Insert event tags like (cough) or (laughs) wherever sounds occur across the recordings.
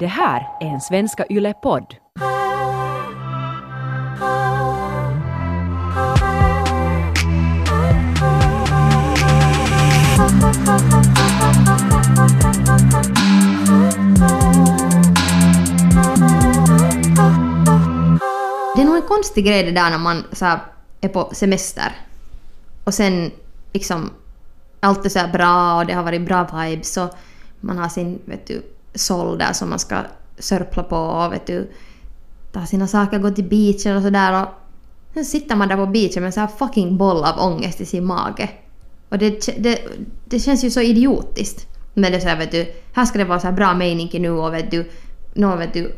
Det här är en Svenska Yle-podd. Det är nog en konstig grej det där när man så här, är på semester och sen liksom allt är så här bra och det har varit bra vibes och man har sin vet du, såll där som man ska sörpla på och vet du, ta sina saker, gå till beachen och sådär och sen sitter man där på beachen med en sån här fucking boll av ångest i sin mage. Och det, det, det känns ju så idiotiskt. Men det är så här, vet du, här ska det vara så här bra mening nu och vet du, nå vet du,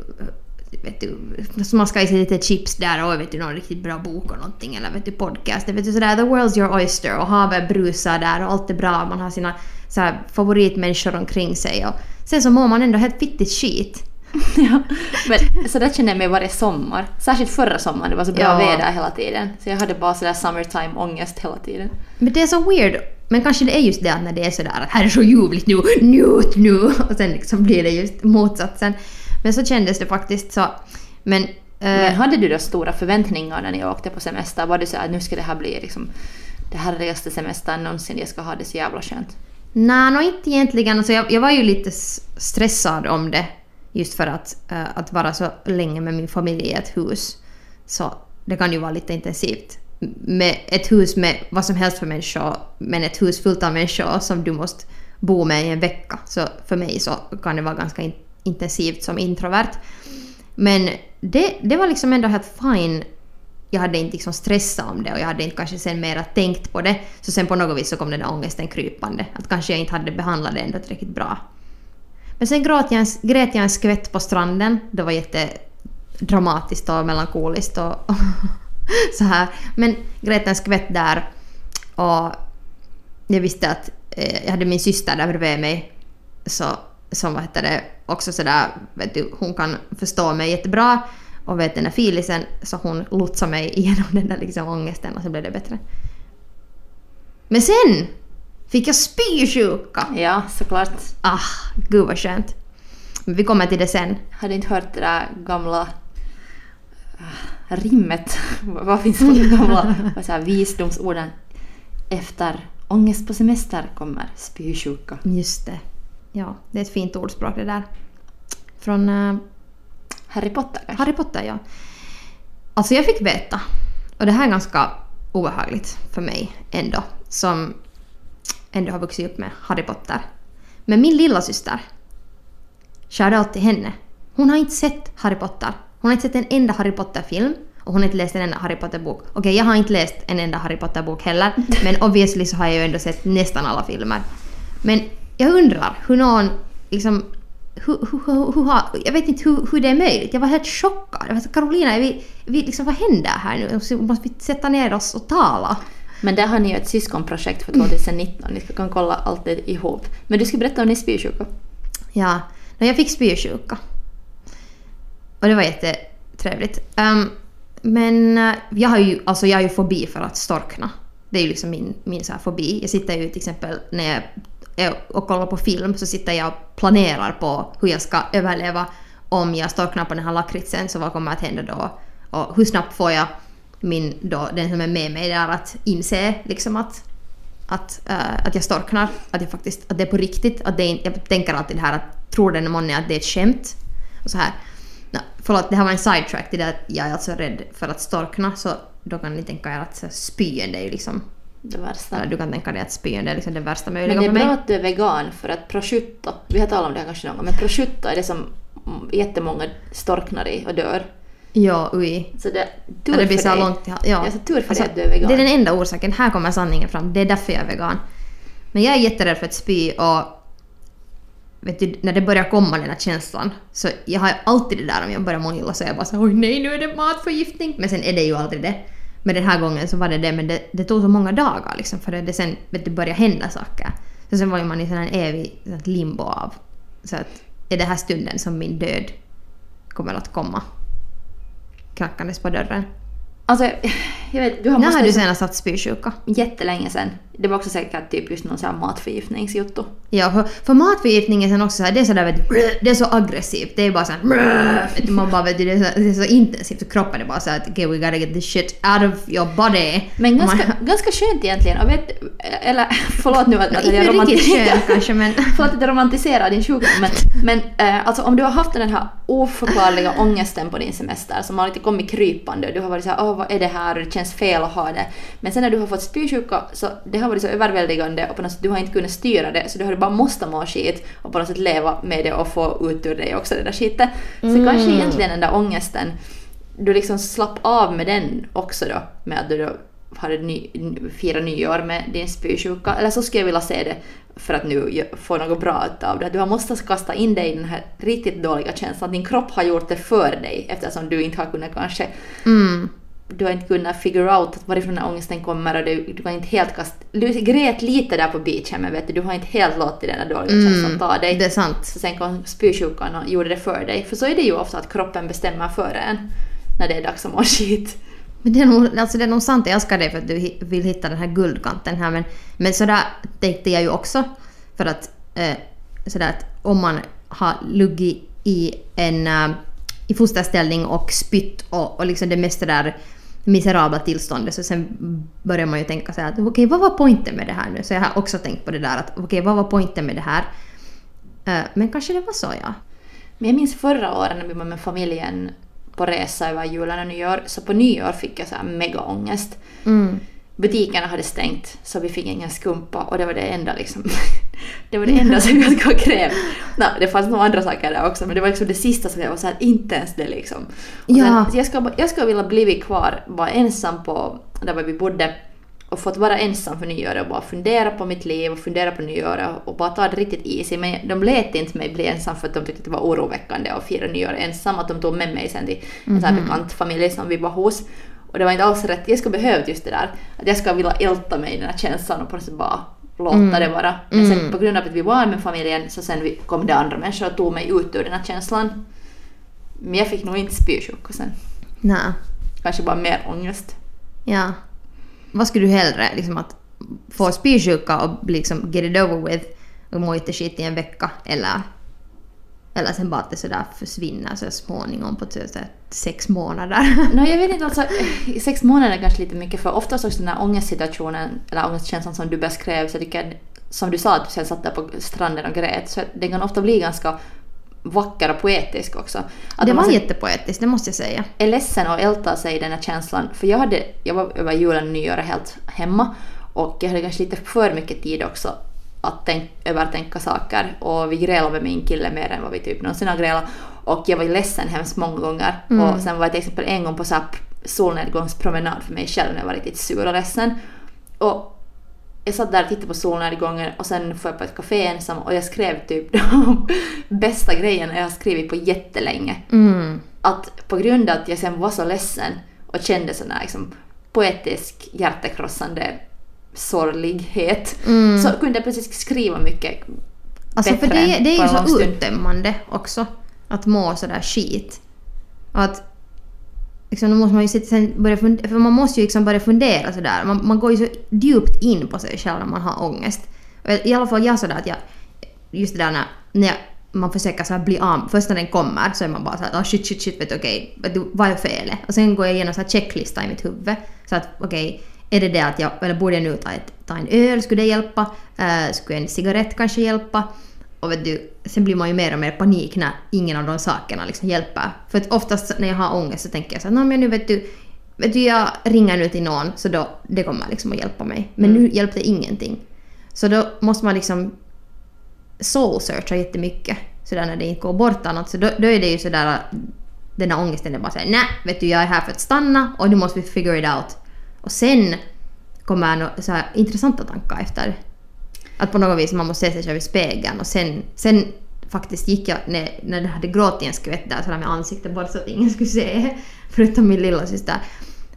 vet du, så man ska i sig lite chips där och vet du, någon riktigt bra bok och någonting eller vet du podcast. Vet du, sådär, the world's your oyster och havet brusar där och allt är bra. Man har sina så här, favoritmänniskor omkring sig och sen så mår man ändå helt fittigt skit. (laughs) ja, men så där känner jag mig varje sommar. Särskilt förra sommaren, det var så bra Ja. väder hela tiden. Så jag hade bara sådär summertime ångest hela tiden. Men det är så weird. Men kanske det är just det att när det är sådär att här är så ljuvligt nu, njut nu! (laughs) Och sen liksom blir det just motsatsen. Men så kändes det faktiskt så. Men... eh, Men hade du då stora förväntningar när ni åkte på semester? Var det så att nu ska det här bli liksom det härligaste semestern någonsin, jag ska ha det så jävla skönt? Nej, nog inte egentligen. Alltså jag, jag var ju lite stressad om det. Just för att, uh, att vara så länge med min familj i ett hus. Så det kan ju vara lite intensivt. Med ett hus med vad som helst för människor, men ett hus fullt av människor som du måste bo med i en vecka. Så för mig så kan det vara ganska in, intensivt som introvert. Men det, det var liksom ändå helt fine jag hade inte liksom stressat om det och jag hade inte kanske sen mera tänkt på det. Så sen på något vis så kom den där ångesten krypande. Att kanske jag inte hade behandlat det ändå tillräckligt bra. Men sen grät jag en, grät jag en skvätt på stranden. Det var jättedramatiskt och melankoliskt och, och (laughs) så här. Men grät en skvätt där och jag visste att eh, jag hade min syster där bredvid mig. Så, som vad heter det, också sådär, vet du, hon kan förstå mig jättebra och vet den där filisen så hon lotsade mig igenom (laughs) den där liksom ångesten och så blev det bättre. Men sen fick jag spysjuka! Ja, såklart. Ah, gud vad skönt. Men vi kommer till det sen. Hade inte hört det där gamla äh, rimmet. (laughs) Vad finns det för gamla (laughs) vad så här, visdomsorden? Efter ångest på semester kommer spysjuka. Just det. Ja, det är ett fint ordspråk det där. Från eh, Harry Potter kanske? Harry Potter, ja. Alltså jag fick veta, och det här är ganska obehagligt för mig ändå, som ändå har vuxit upp med Harry Potter. Men min lilla syster, shoutout till henne, hon har inte sett Harry Potter. Hon har inte sett en enda Harry Potter-film och hon har inte läst en enda Harry Potter-bok. Okej, jag har inte läst en enda Harry Potter-bok heller, (laughs) men obviously så har jag ju ändå sett nästan alla filmer. Men jag undrar hur någon liksom hur, hur, hur, jag vet inte hur, hur det är möjligt. Jag var helt chockad. Jag Carolina, är vi, vi liksom, vad händer här nu? Måste vi sätta ner oss och tala? Men där har ni ju ett syskonprojekt för 2019. Ni kan kolla allt det ihop. Men du ska berätta om är spysjuka. Ja, jag fick spysjuka. Och det var jättetrevligt. Um, men eh, jag har ju alltså jag har ju fobi för att storkna. Det är ju liksom min, min så här fobi. Jag sitter ju till exempel när jag Eh, och kollar på film så sitter jag och planerar på hur jag ska överleva om jag storknar på den här lakritsen. Så vad kommer att hända då? Och hur snabbt får jag min, då, den som är med mig där att inse liksom att att, eh, att jag storknar, att, jag faktiskt, att det är på riktigt. Att det är, jag tänker alltid det här att tror den månne att det är ett skämt? Och så här. No, förlåt, det här var en sidetrack det där jag är alltså rädd för att storkna så då kan ni tänka er att spyen spyende är ju liksom... Det värsta. Eller du kan tänka dig att spyende är liksom det värsta Men möjliga det är bra att du är vegan för att prosciutto, vi har talat om det här kanske någon gång, men prosciutto är det som jättemånga storknar i och dör. Ja, ui. Så det, tur Ja, det blir så dig. långt... Ja, ja. Det är så tur för Alltså, dig att du är vegan. Det är den enda orsaken. Här kommer sanningen fram. Det är därför jag är vegan. Men jag är jätterädd för att spy och vet du, när det börjar komma den här känslan så jag har alltid det där om jag börjar må illa så är jag bara så oj nej nu är det matförgiftning. Men sen är det ju aldrig det. Men den här gången så var det det men det, det tog så många dagar liksom för det sen vet du, började hända saker. Så sen var ju man i sån här evig sån limbo av så att är det här stunden som min död kommer att komma knackandes på dörren. Alltså, jag vet, du har När har du liksom- senast haft spysjuka? Jättelänge sen. Det var också säkert typ just någon sån här matförgiftningsjutto. Ja, för, för matförgiftning är sen också så här, det är sådär vet du, det är så aggressivt. Det är bara såhär, vet du, man bara vet det är så, det är så intensivt och kroppen är bara såhär att okay, we gotta get this shit out of your body. Men ganska, man, ganska skönt egentligen. Och vet, eller (laughs) förlåt nu att, att jag romantiserar. kanske men... (laughs) Förlåt att jag romantiserar din sjukdom men, men eh, alltså om du har haft den här oförklarliga ångesten på din semester som har lite kommit krypande och du har varit såhär åh vad är det här och det känns fel att ha det. Men sen när du har fått spysjuka så det har varit så överväldigande och på något sätt du har inte kunnat styra det så du har bara måste må skit och på något sätt leva med det och få ut ur dig också det där skitet. Så kanske egentligen den där ångesten du liksom slapp av med den också då med att du då hade ny, fira nyår med din spysjuka. Eller så skulle jag vilja se det för att nu få något bra av det. Du har måste kasta in dig i den här riktigt dåliga känslan. Din kropp har gjort det för dig eftersom du inte har kunnat kanske Mm. Du har inte kunnat figure out varifrån den här ångesten kommer och du, du kan inte helt kasta... Du grät lite där på beachen men vet du, du har inte helt låtit den där dåliga känslan ta dig. Mm, Det är sant. Så sen kom spysjukan och gjorde det för dig. För så är det ju ofta att kroppen bestämmer för en när det är dags att må skit. Men det är, nog, alltså det är nog sant, jag älskar dig för att du vill hitta den här guldkanten här men, men sådär tänkte jag ju också. För att eh, sådär att om man har luggit i en eh, i fosterställning och spytt och, och liksom det mesta där miserabla tillståndet så sen börjar man ju tänka så här att okej vad var poängen med det här nu? Så jag har också tänkt på det där att okej vad var poängen med det här? Eh, men kanske det var så ja. Men jag minns förra året när vi var med familjen på resa över julen och nyår, så på nyår fick jag så här mega ångest. Mm. Butikerna hade stängt så vi fick ingen skumpa och det var det enda liksom. (laughs) det var det enda som jag skulle kräva. No, det fanns nog andra saker där också men det var liksom det sista som jag var såhär, inte ens det liksom. Och Ja. sen, jag skulle jag skulle vilja blivit kvar, vara ensam på där vi bodde och fått vara ensam för nyåret och bara fundera på mitt liv och fundera på nyåret och bara ta det riktigt easy. Men de lät inte mig bli ensam för att de tyckte att det var oroväckande att fira nyår ensam. Att de tog med mig sen till en sån här bekant familj som vi var hos. Och det var inte alls rätt. Jag skulle behövt just det där. Att jag skulle vilja älta mig i den här känslan och på något sätt bara låta det vara. Men sen på grund av att vi var med familjen så sen kom det andra människor och tog mig ut ur den här känslan. Men jag fick nog inte spysjuka sen. Nej. Kanske bara mer ångest. Ja. Vad skulle du hellre? Liksom att få spysjuka och liksom get it over with och må inte skit i en vecka eller, eller sen bara att det sådär försvinner så småningom på typ sex månader. (laughs) No, jag vet inte, alltså, i sex månader är kanske lite mycket för oftast också den här ångestsituationen, eller ångestkänslan som du beskrev, så jag tycker, som du sa att du sen satt där på stranden och grät, så det kan ofta bli ganska vacker och poetisk också. Att det var jättepoetiskt, det måste jag säga. är ledsen och ältar sig i den här känslan, för jag, hade, jag var över julen och nyåret helt hemma och jag hade kanske lite för mycket tid också att tänk, övertänka saker. Och vi grälade med min kille mer än vad vi typ någonsin har grälat. Och jag var ledsen hemskt många gånger. Och sen var jag till exempel en gång på så solnedgångspromenad för mig själv när jag var riktigt sur och ledsen. Och jag satt där och tittade på solnedgången och sen får jag på ett café ensam och jag skrev typ (laughs) de bästa grejerna jag har skrivit på jättelänge. Mm. att på grund av att jag sen var så ledsen och kände sån här liksom poetisk hjärtekrossande sorglighet Mm. så kunde jag precis skriva mycket Alltså för det, än det är ju så stund. uttömmande också. Att må sådär skit. Och att liksom, då måste man ju sen börja fundera, för man måste ju liksom börja fundera sådär. Man, man går ju så djupt in på sig själv när man har ångest. Och I alla fall jag sådär att jag, just det där när, när jag, man försöker så bli av, först när den kommer så är man bara såhär oh, shit shit shit vet du, okej, du, vad är felet? Och sen går jag igenom så här checklista i mitt huvud. Så att okej, är det det att jag, eller borde jag nu ta, ett, ta en öl, skulle det hjälpa? Uh, skulle en cigarett kanske hjälpa? Och vet du, sen blir man ju mer och mer panik när ingen av de sakerna liksom hjälper. För att oftast när jag har ångest så tänker jag så här, "Nå, men nu vet du, vet du, jag ringer nu till någon så då, det kommer liksom att hjälpa mig. Men nu hjälpte ingenting. Så då måste man liksom soul searcha jättemycket. Sådär när det inte går bort annat. Så då, då är det ju sådär att den där ångesten är bara såhär, nej, vet du, jag är här för att stanna och nu måste vi figure it out. Och sen kommer no, så här intressanta tankar efter. Att på något vis man måste se sig själv i spegeln och sen, sen faktiskt gick jag när, när det hade gråtit en skvätt där sådär med ansiktet bara så att ingen skulle se. (laughs) Förutom min lilla syster.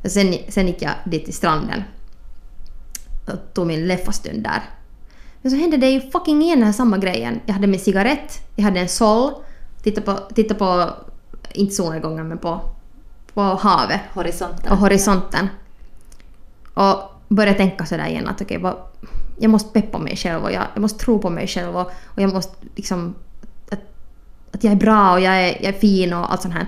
Och sen, sen gick jag dit till stranden. Och tog min leffastund där. Men så hände det ju fucking igen den här samma grejen. Jag hade min cigarett, jag hade en sol, tittade på, tittade på inte solnedgången men på, på havet horisonten. och horisonten. Och börja tänka sådär igen att okej, okay, jag måste peppa mig själv och jag, jag måste tro på mig själv och, och jag måste liksom att, att jag är bra och jag är, jag är fin och allt sånt här.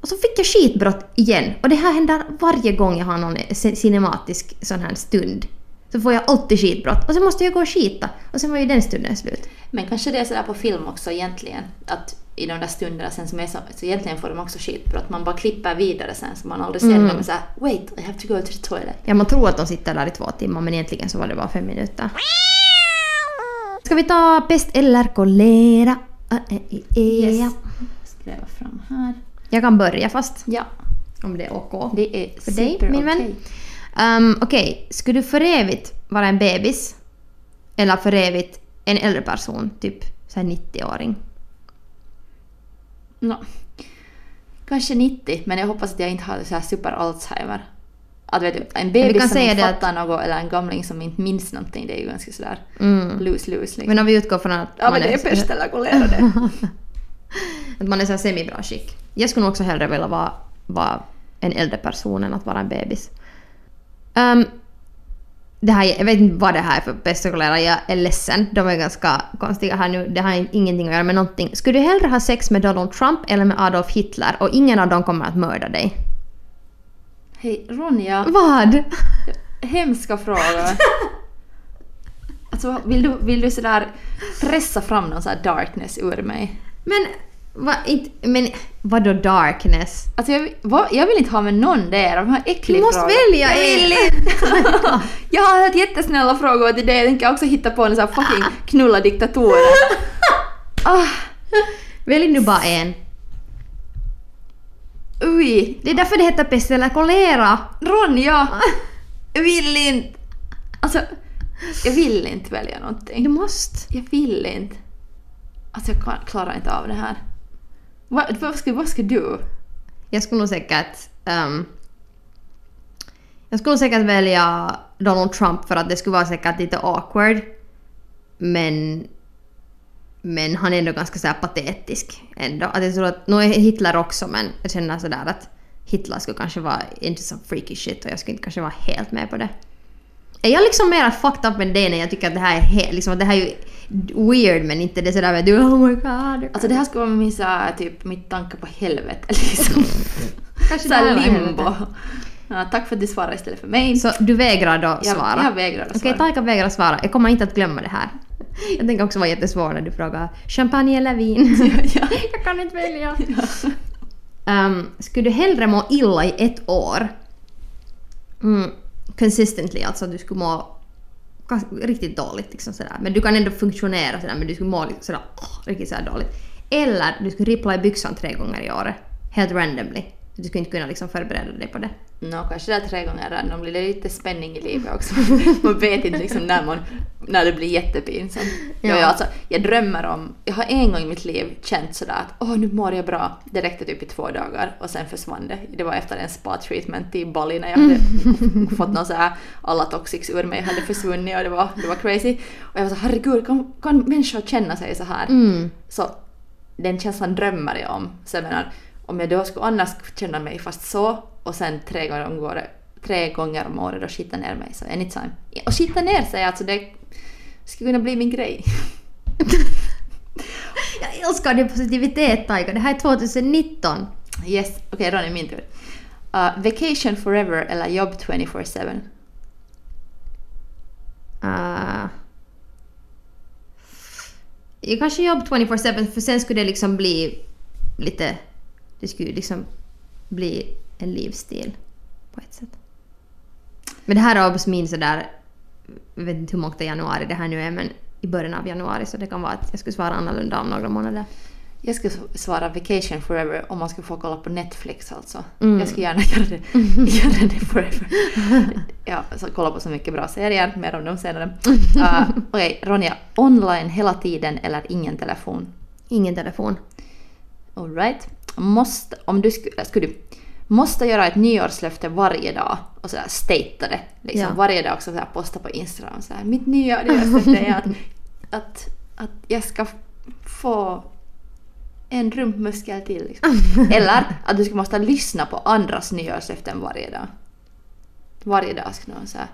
Och så fick jag skitbrott igen. Och det här händer varje gång jag har någon cinematisk sån här stund. Så får jag alltid skitbrott. Och så måste jag gå och skita. Och sen var ju den stunden slut. Men kanske det är sådär på film också egentligen. Att i de där stunderna sen som är så, så egentligen får de också skitbrott. Man bara klipper vidare sen så man aldrig ser Mm. dem och såhär Wait, I have to go to the toilet. Ja, man tror att de sitter där i två timmar men egentligen så var det bara fem minuter. Ska vi ta pest eller kolera? Eh, Yes. ja. Skriva fram här. Jag kan börja fast, Ja, om det är OK. det är För dig, min vän? okej. Um, Okej, skulle du för evigt vara en bebis? Eller för evigt en äldre person, typ så här 90-åring? Nå, kanske 90, men jag hoppas att jag inte har så här super Alzheimer. Att vet du, en bebis som inte det att- fattar något eller en gamling som inte minns någonting, det är ju ganska sådär Mm. loose-loose liksom. Men om vi utgår från att ja men det är pest eller kolera det. (laughs) att man är så semi-bra skick. Jag skulle nog också hellre vilja vara, vara en äldre person än att vara en bebis. Um, det här, jag vet inte vad det här är för pest och kolera, jag är ledsen. De är ganska konstiga här nu. Det har ingenting att göra med någonting. Skulle du hellre ha sex med Donald Trump eller med Adolf Hitler och ingen av dem kommer att mörda dig? Hej Ronja, Vad? hemska frågor. (laughs) Alltså, vill du, vill du sådär pressa fram någon sån här darkness ur mig? Men, va, inte, men vadå darkness? Alltså jag, vad, jag vill inte ha med någon där, de här äckliga Du måste frågor. välja Jag vill inte. (laughs) jag har helt jättesnälla frågor till dig, jag tänker också hitta på en sån här fucking knulla diktatorer. (laughs) Ah, Välj nu bara en. ui, Det är därför det heter pest eller kolera. Ronja! Jag vill inte. Alltså, jag vill inte välja någonting. Du måste. Jag vill inte. Alltså jag klarar inte av det här. Vad, vad, ska, vad ska du? Jag skulle nog säkert... Um, jag skulle nog säkert välja Donald Trump för att det skulle vara säkert lite awkward. Men... Men han är ändå ganska så här patetisk ändå. Att jag tror att, nu är Hitler också men jag känner sådär att Hitler skulle kanske vara inte så freaky shit och jag skulle inte kanske vara helt med på det. Är jag liksom mer fucked up än dig när jag tycker att det här är helt, liksom att det här är ju weird men inte det sådär med du oh my god. Alltså det här skulle vara min så här, typ mitt tanke på helvete (laughs) liksom. Kanske så här det här var limbo. Ja, tack för att du svarade istället för mig. Så du vägrar då jag, svara? jag vägrar att Okej, svara. Taika vägrar svara. Jag kommer inte att glömma det här. Jag tänker också vara jättesvår när du frågar champagne eller vin. (laughs) ja. (laughs) jag kan inte välja. Um, skulle du hellre må illa i ett år? Mm, consistently, alltså att du skulle må riktigt dåligt. Liksom sådär. Men du kan ändå funktionera sådär, men du skulle må liksom sådär, oh, riktigt sådär dåligt. Eller du skulle rippla i byxan tre gånger i året. Helt randomly. Du skulle inte kunna liksom förbereda dig på det. Nå, kanske det är tre gånger random blir det lite spänning i livet också. (laughs) man vet inte liksom när, man, när det blir jättepinsamt. Ja. Ja. Jag, alltså, jag drömmer om... Jag har en gång i mitt liv känt sådär att åh, nu mår jag bra. Det räckte typ i två dagar och sen försvann det. Det var efter en spa-treatment i Bali när jag hade (laughs) fått någon så här alla toxics ur mig hade försvunnit och det var, det var crazy. Och jag var så herregud, kan, kan människor känna sig så här? Mm. Så den känslan drömmer jag om. Så jag menar, om jag då skulle annars känna mig fast så och sen tre gånger om året, tre gånger om året och skita ner mig så anytime. Och skita ner sig alltså det skulle kunna bli min grej. (laughs) Jag älskar din positivitet Taika. Det här är 2019. Yes, okej Ronny min tur. Uh, vacation forever eller jobb 24-7? Uh, jag kanske jobb 24-7 för sen skulle det liksom bli lite... Det skulle ju liksom bli en livsstil på ett sätt. Men det här är min sådär... Jag vet inte hur mångt januari det här nu är men i början av januari så det kan vara att jag skulle svara annorlunda om några månader. Jag skulle svara vacation forever om man skulle få kolla på Netflix alltså. Mm. Jag skulle gärna göra det, (laughs) göra det forever. ja, så kolla på så mycket bra serier, mer om dem senare. Uh, (laughs) Okej, Ronja. Online hela tiden eller ingen telefon? Ingen telefon. Alright. Måste, om du skulle, skulle du måste göra ett nyårslöfte varje dag och sådär statea det. Liksom Ja. Varje dag också sådär posta på Instagram så här, mitt nya nyårslöfte är att, (laughs) att, att jag ska få en rumpmuskel till. Liksom. (laughs) Eller att du ska måste lyssna på andras nyårslöften varje dag. varje dag skulle någon säga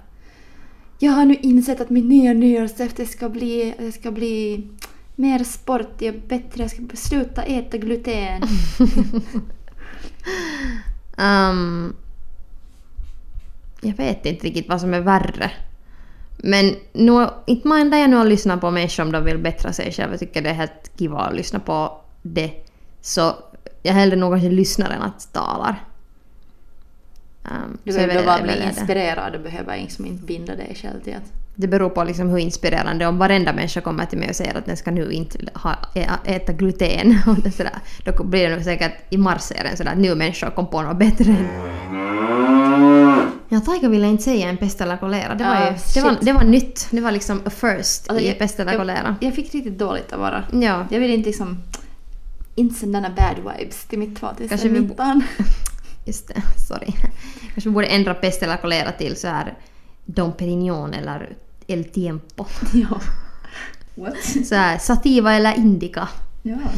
Jag har nu insett att mitt nya nyårslöfte ska bli, det ska bli mer sportig bättre, jag ska sluta äta gluten. Um, (laughs) jag vet inte riktigt vad som är värre. Men nu, inte mindar jag nu att lyssna på människor om de vill bättra sig själva. Jag tycker det är helt kiva att lyssna på det. Så jag hellre nog kanske lyssnar än att talar. Um, Du jag behöver bara jag bli inspirerad och behöver liksom inte binda dig själv till att... Det beror på liksom hur inspirerande. Om varenda människa kommer till mig och säger att den ska nu inte ha, äta gluten, (laughs) och sådär, då blir det nog säkert i mars sådär att nu människor kom på något bättre. Ja, Taika ville inte säga en pest eller kolera. Det var, Ah, ju, det var, det var nytt. Det var liksom a first Alltså, i jag- pest eller jag- kolera. Jag fick riktigt dåligt att vara. Ja. Jag vill inte liksom... Inte sådana bad vibes till mitt Kanske vi bo- 2019. (laughs) Just det, (laughs) sorry. Kanske borde ändra pest eller kolera till så här Dom Perignon eller El Tiempo. (laughs) ja. What? Så här Sativa eller Indica. Ja. Mm.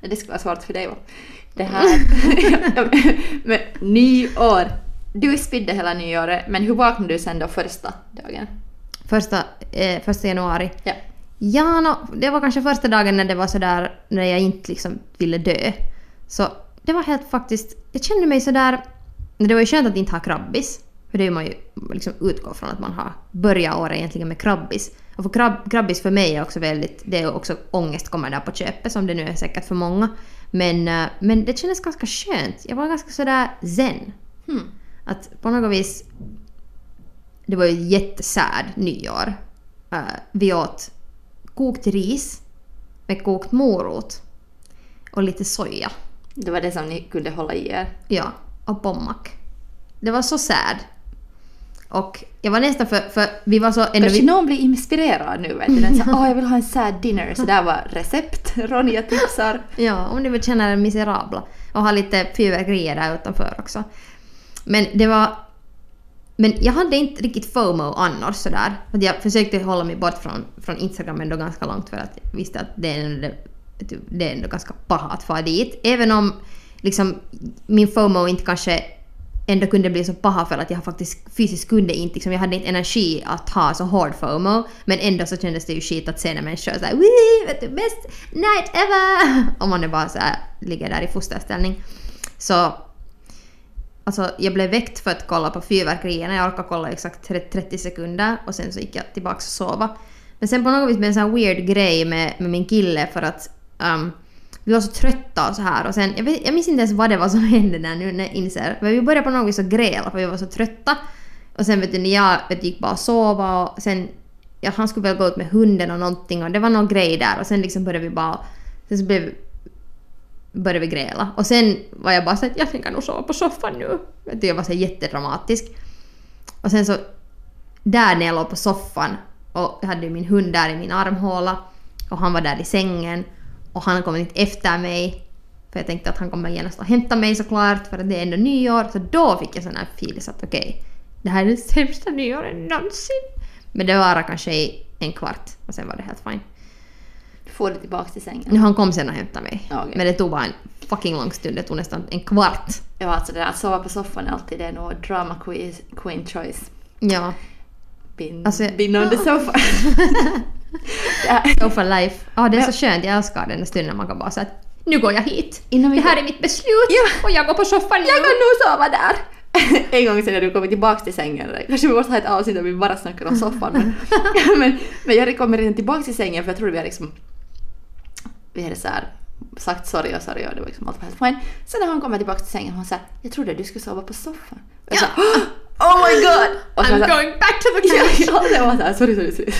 Det skulle vara svårt för dig va? Det här... (laughs) men nyår. Du spydde hela nyåret, men hur vaknade du sen då första dagen? Första, eh, första januari. Ja. Ja, no, det var kanske första dagen när det var sådär när jag inte liksom ville dö. Så det var helt faktiskt, jag kände mig sådär, det var ju skönt att inte ha krabbis. För det är man ju liksom utgår från att man har börjat året egentligen med krabbis. Och för krabb, krabbis för mig är också väldigt, det är också ångest kommer där på köpet som det nu är säkert för många. Men, eh, men det kändes ganska skönt. Jag var ganska sådär zen. Hmm. Att på något vis... Det var ju ett jättesärd nyår. Uh, vi åt kokt ris med kokt morot och lite soja. Det var det som ni kunde hålla i er. Ja, och pommac. Det var så sad. Och jag var nästan för, för vi var så... Ändå Kanske vi, någon blir inspirerad nu vet du. Den säger åh jag vill ha en sad dinner. Så där var recept. (laughs) Ronja tipsar. ja, om ni vill känna er miserabla. Och ha lite fyrverkerier där utanför också. Men det var... Men jag hade inte riktigt FOMO annars sådär. Att jag försökte hålla mig bort från, från Instagram ändå ganska långt för att jag visste att det är typ, Typ, det är ändå ganska paha att fara dit. Även om liksom min FOMO inte kanske ändå kunde bli så paha för att jag faktiskt fysiskt kunde inte, liksom, jag hade inte energi att ha så hård FOMO. Men ändå så kändes det ju skit att se när människor är såhär Wii, vet du, best night ever! (laughs) Om man är bara såhär ligger där i fosterställning. Så Alltså jag blev väckt för att kolla på fyrverkerierna. Jag orkade kolla exakt 30 sekunder och sen så gick jag tillbaka och sova. Men sen på något vis blev det en sån här weird grej med, med min kille för att um, vi var så trötta och så här och sen, jag, vet, jag minns inte ens vad det var som (laughs) hände där nu när jag inser. Men vi började på något vis att gräla för vi var så trötta. Och sen vet du, när jag vet, gick bara och sova och sen, ja, han skulle väl gå ut med hunden och någonting och det var någon grej där och sen liksom började vi bara, sen så blev började vi gräla. Och sen var jag bara så att jag tänker nog sova på soffan nu. Vet du, Jag var så jättedramatisk. Och sen så där när jag låg på soffan och jag hade ju min hund där i min armhåla och han var där i sängen och han kom inte efter mig för jag tänkte att han kommer genast att hämta mig såklart för att det är ändå nyår. Så då fick jag sån här feeling att okej, det här är det sämsta nyåret någonsin. Men det var kanske i en kvart och sen var det helt fine. Får du tillbaka till sängen. Han kom sen och hämtade mig. Ja, okej. Men det tog bara en fucking lång stund. Det tog nästan en kvart. Ja, alltså det där att sova på soffan är alltid det är nog drama queen, queen choice. Ja. Been, Alltså- been on the sofa. Ja, (laughs) Go for life. Ja, det är så skönt. Jag älskar den där stunden när man kan bara säga att nu går jag hit. Innan vi det här går- är mitt beslut och jag går på soffan nu. jag kan nog sova där! (laughs) en gång sen när du kommer tillbaka till sängen, kanske vi måste ha ett avsnitt där vi bara snackar om soffan men, (laughs) men, men jag kommer redan tillbaka till sängen för jag tror vi har liksom vi hade så här sagt sorry och sorry och det var liksom allt var helt fine. Sen när han kommer tillbaka till sängen hon säger jag trodde du skulle sova på soffan. Jag sa, oh my god! Och jag I'm så här, going back to the Ja, couch. ja, det var såhär, sorry, sorry, sorry.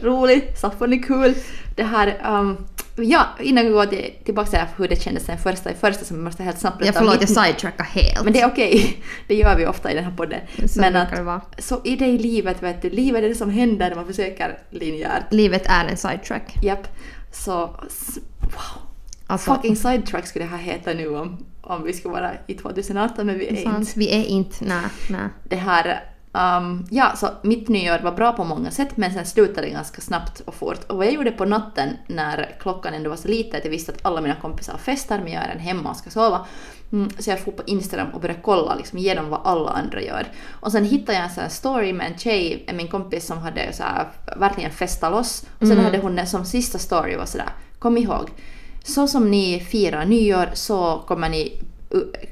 (laughs) Roligt, soffan är kul. Det här, um, ja, innan vi går till, tillbaka till hur det kändes sen första första som vi måste helt snabbt Jag förlåt, mitt- jag sidetrackar helt. Men det är okej, (laughs) det gör vi ofta i den här podden. Så Men att, det vara. så i det i livet, vet du, livet är det som händer när man försöker linjärt. Livet är en sidetrack. Japp. Så. Alltså, Fucking sidetrack skulle det här heta nu om, om vi skulle vara i 2018 men vi är sant. inte. Vi är inte... Nej, nej. Det här, Um, ja, så mitt nyår var bra på många sätt men sen slutade det ganska snabbt och fort. Och vad jag gjorde på natten när klockan ändå var så lite att jag visste att alla mina kompisar festar men jag är en hemma och ska sova. Mm, så jag får på Instagram och började kolla liksom, igenom vad alla andra gör. Och sen hittade jag en sån här story med en tjej, min kompis som hade så här, verkligen festat loss. Och sen hade hon som sista story var sådär, kom ihåg, så som ni firar nyår så kommer ni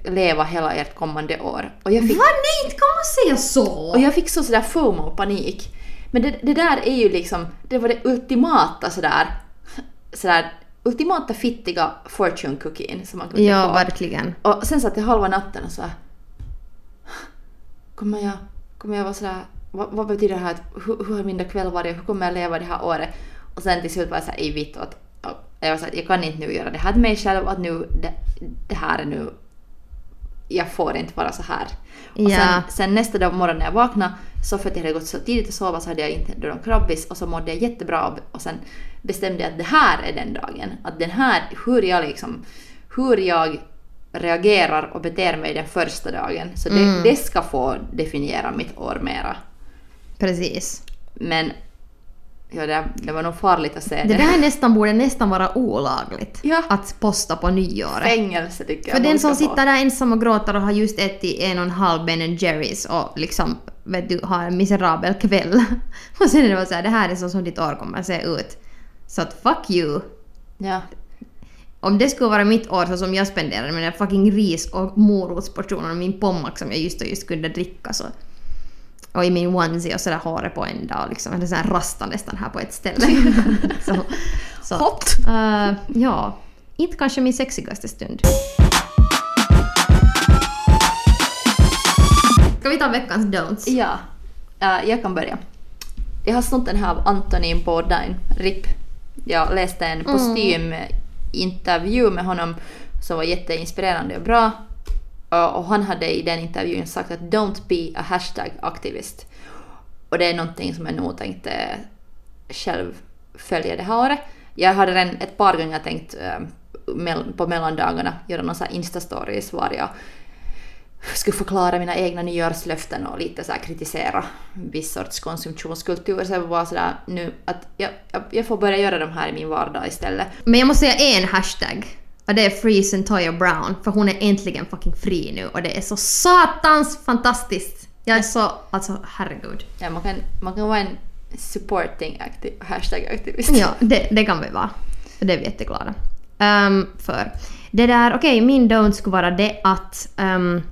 leva hela ert kommande år. Och jag fick Va? Nej, inte kan man säga så! och jag fick så sådär FOMO och panik. Men det, det där är ju liksom, det var det ultimata sådär, sådär ultimata fittiga fortune cookien som man kunde Ja, få. verkligen. Och sen satt jag halva natten och så här, kommer jag, kommer jag vara sådär, vad, vad betyder det här, att, hur, hur har min kväll varit, hur kommer jag leva det här året? Och sen till slut var jag såhär, i vitt att, och jag var såhär, jag kan inte nu göra det här till mig själv, att nu, det, det här är nu, jag får inte vara så här. Och Ja. sen, sen nästa dag morgon när jag vaknade, så för att jag hade gått så tidigt att sova så hade jag inte någon krabbis och så mådde jag jättebra och- och sen bestämde jag att det här är den dagen. Att den här, hur jag liksom, hur jag reagerar och beter mig den första dagen. Så det, Mm. det ska få definiera mitt år mera. Precis. Men ja, det, det var nog farligt att säga Det det. där nästan borde nästan vara olagligt. Ja. Att posta på nyåret. Fängelse tycker jag För den som sitter där ensam och gråter och har just ätit en och en halv Ben Jerrys och liksom vet du, har en miserabel kväll. (laughs) Och sen är det bara såhär, det här är så som ditt år kommer att se ut. Så att fuck you. Ja. Om det skulle vara mitt år så som jag spenderade med den fucking ris och morotsportionen och min pommack som jag just och just kunde dricka så. Och i min onesie och sådär håret på en dag liksom. Eller såhär rasta nästan här på ett ställe. (laughs) så, så. Hot! Eh, ja, inte kanske min sexigaste stund. Ska vi ta veckans don'ts? Ja, äh, jag kan börja. Jag har snott den här av Antonin Bourdain, RIP. Jag läste en kostymintervju med honom som var jätteinspirerande och bra. Och han hade i den intervjun sagt att “Don't be a hashtag-aktivist. Och det är någonting som jag nog tänkte själv följa det här året. Jag hade redan ett par gånger tänkt eh, på mellandagarna göra någon sån här Insta-stories var jag skulle förklara mina egna nyårslöften och lite så här kritisera viss sorts konsumtionskultur. Så jag var sådär nu att jag, jag, jag får börja göra de här i min vardag istället. Men jag måste säga en hashtag. Och det är Free Centoya Brown. För hon är äntligen fucking fri nu och det är så satans fantastiskt. Jag är så, alltså herregud. Ja, man, kan, man kan vara en supporting acti- hashtag aktivist. Ja, det, det kan vi vara. Det är vi jätteglada um, för. Det där, okej, min don't skulle vara det att um,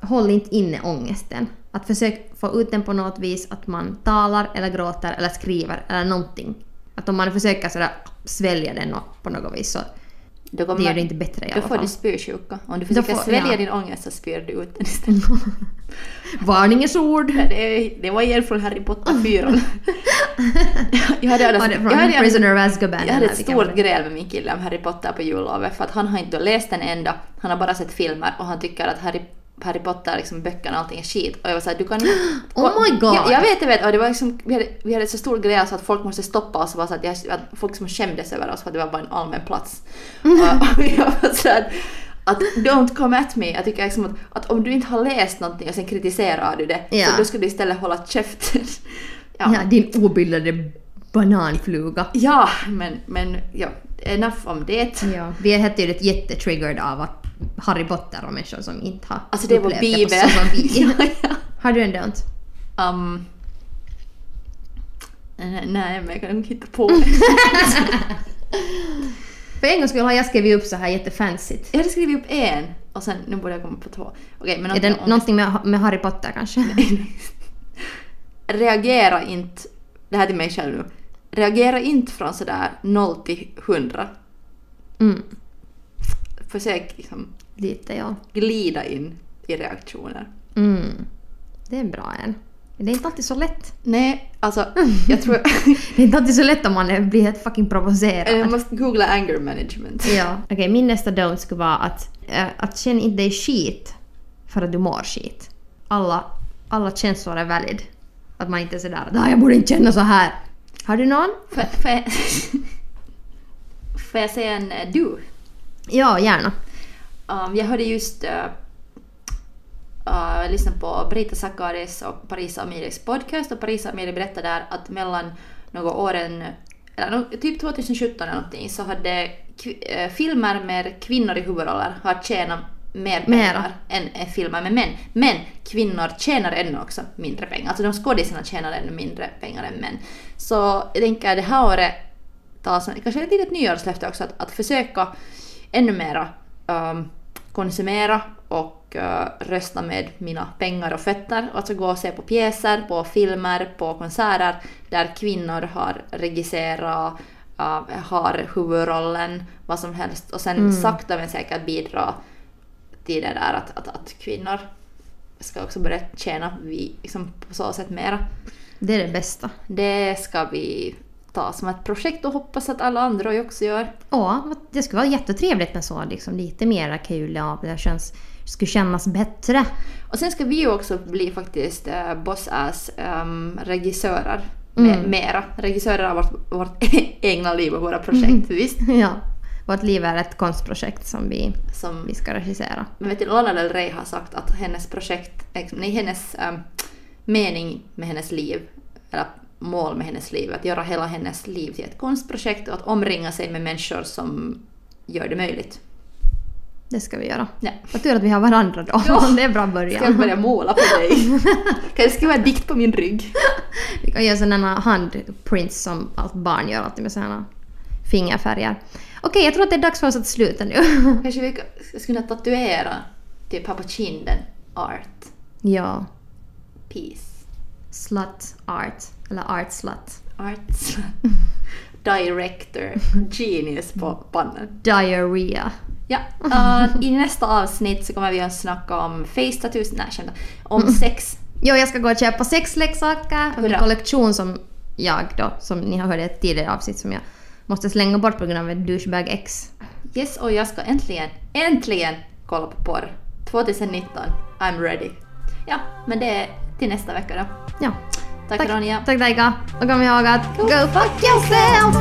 håll inte inne ångesten. Att försök få ut den på något vis, att man talar eller gråter eller skriver eller någonting. Att om man försöker sådär svälja den på något vis så Då, det gör det inte bättre i då alla får fall. du spysjuka. Om du Då försöker får- svälja ja. din ångest så spyr du ut den istället. (laughs) Varningens ord! Ja, det, det var igen från Harry Potter 4. (laughs) jag hade, alltså, det jag från hade, Prisoner of Azkaban? jag hade ett stort gräl med min kille om Harry Potter på jullovet för att han har inte läst den enda. Han har bara sett filmer och han tycker att Harry, Harry Potter, liksom böckerna, allting är skit. Och jag var såhär, du kan inte... (gasps) Oh my god! Jag, jag vet, jag vet. Och det var liksom, vi, hade, vi hade så stort gräl så att folk måste stoppa oss och bara så att, jag, att folk som skämdes över oss för att det var bara en allmän plats. (laughs) och, och jag var såhär att don't come at me. Jag tycker liksom att, att om du inte har läst någonting och sen kritiserar du det, Ja. så då ska du istället hålla käften. (laughs) Ja, din obildade bananfluga. Ja, men, men ja, enough om det. Ja, vi är helt tydligt jättetriggered av att Harry Potter och människor som inte har Alltså det var upplevt det på så som (laughs) vi. ja, ja. Har du en don't? Um, nej, men jag kan nog hitta på. (laughs) För en gång skulle har jag skrivit upp så här jättefancyt. jag hade skrivit upp en och sen nu borde jag komma på två. Okej, men Är det någonting med, med Harry Potter kanske? (laughs) Reagera inte, det här är till mig själv nu. Reagera inte från sådär 0 till 100. Mm, Försök liksom lite ja. glida in i reaktioner. Mm. Det är bra en. Det är inte alltid så lätt. Nej, alltså (laughs) jag tror... Det är inte alltid så lätt om man blir helt fucking provocerad. jag måste googla anger management. (laughs) Ja. Okej, min nästa don't skulle vara att, äh, att känn inte dig skit för att du mår skit. Alla, alla känslor är valid. Att man inte är sådär att "Ah, jag borde inte känna så här. Har du någon? Får får jag, (laughs) får jag säga en eh, du? Ja, gärna. Um, jag hörde just... Uh, uh, lyssnade på Brita Sakaris och Parisa Amiris podcast och Parisa Amiri berättade där att mellan några åren, eller typ 2017 eller någonting, så hade eh, filmer med kvinnor i huvudroller har tjänat mer pengar än filmer med män. Men kvinnor tjänar ännu också mindre pengar. Alltså de skådisarna tjänar ännu mindre pengar än män. Så jag tänker det här året ta kanske ett litet nyårslöfte också att, att försöka ännu mera um, konsumera och uh, rösta med mina pengar och fötter. Alltså gå och se på pjäser, på filmer, på konserter där kvinnor har regisserat, uh, har huvudrollen, vad som helst och sen sakta men säkert bidra till det där att, att, att kvinnor ska också börja tjäna vi, liksom på så sätt mera. Det är det bästa. Det ska vi ta som ett projekt och hoppas att alla andra också gör. Ja, det skulle vara jättetrevligt med så liksom, lite mera kul. Ja, det känns, skulle kännas bättre. Och sen ska vi ju också bli faktiskt uh, boss-ass um, regissörer. Med, mera. Regissörer av vårt, vårt (laughs) egna liv och våra (laughs) projekt, visst? Ja, vårt liv är ett konstprojekt som vi, Som, vi ska regissera. men vet du, Lana Del Rey har sagt att hennes projekt, nej hennes um, mening med hennes liv, eller mål med hennes liv, att göra hela hennes liv till ett konstprojekt och att omringa sig med människor som gör det möjligt. Det ska vi göra. Ja. Vad tur att vi har varandra då. Ja. (laughs) det är bra Ska jag början. börja måla på dig? (laughs) kan jag skriva en dikt på min rygg? Vi kan göra sådana handprints som allt barn gör alltid med sådana fingerfärger. Okej, jag tror att det är dags för oss att sluta nu. (laughs) Kanske vi skulle kunna tatuera typ här på kinden art, ja, peace, slut art. Eller art slut. art, (laughs) director, genius på pannan. Diarrhea. Ja, uh, i nästa avsnitt så kommer vi att snacka om face tattoos, nej skämta, om sex. Jo, jag ska gå och köpa sexleksaker. Min Hurra. kollektion som jag då, som ni har hört i ett tidigare avsnitt som jag måste slänga bort på grund av ett douchebag ex. Yes, och jag ska äntligen, äntligen kolla på porr. 2019, I'm ready. Ja, men det är till nästa vecka då. Ja. Tack, tack Ronja. Tack Daika. Och kom ihåg att go fuck yourself!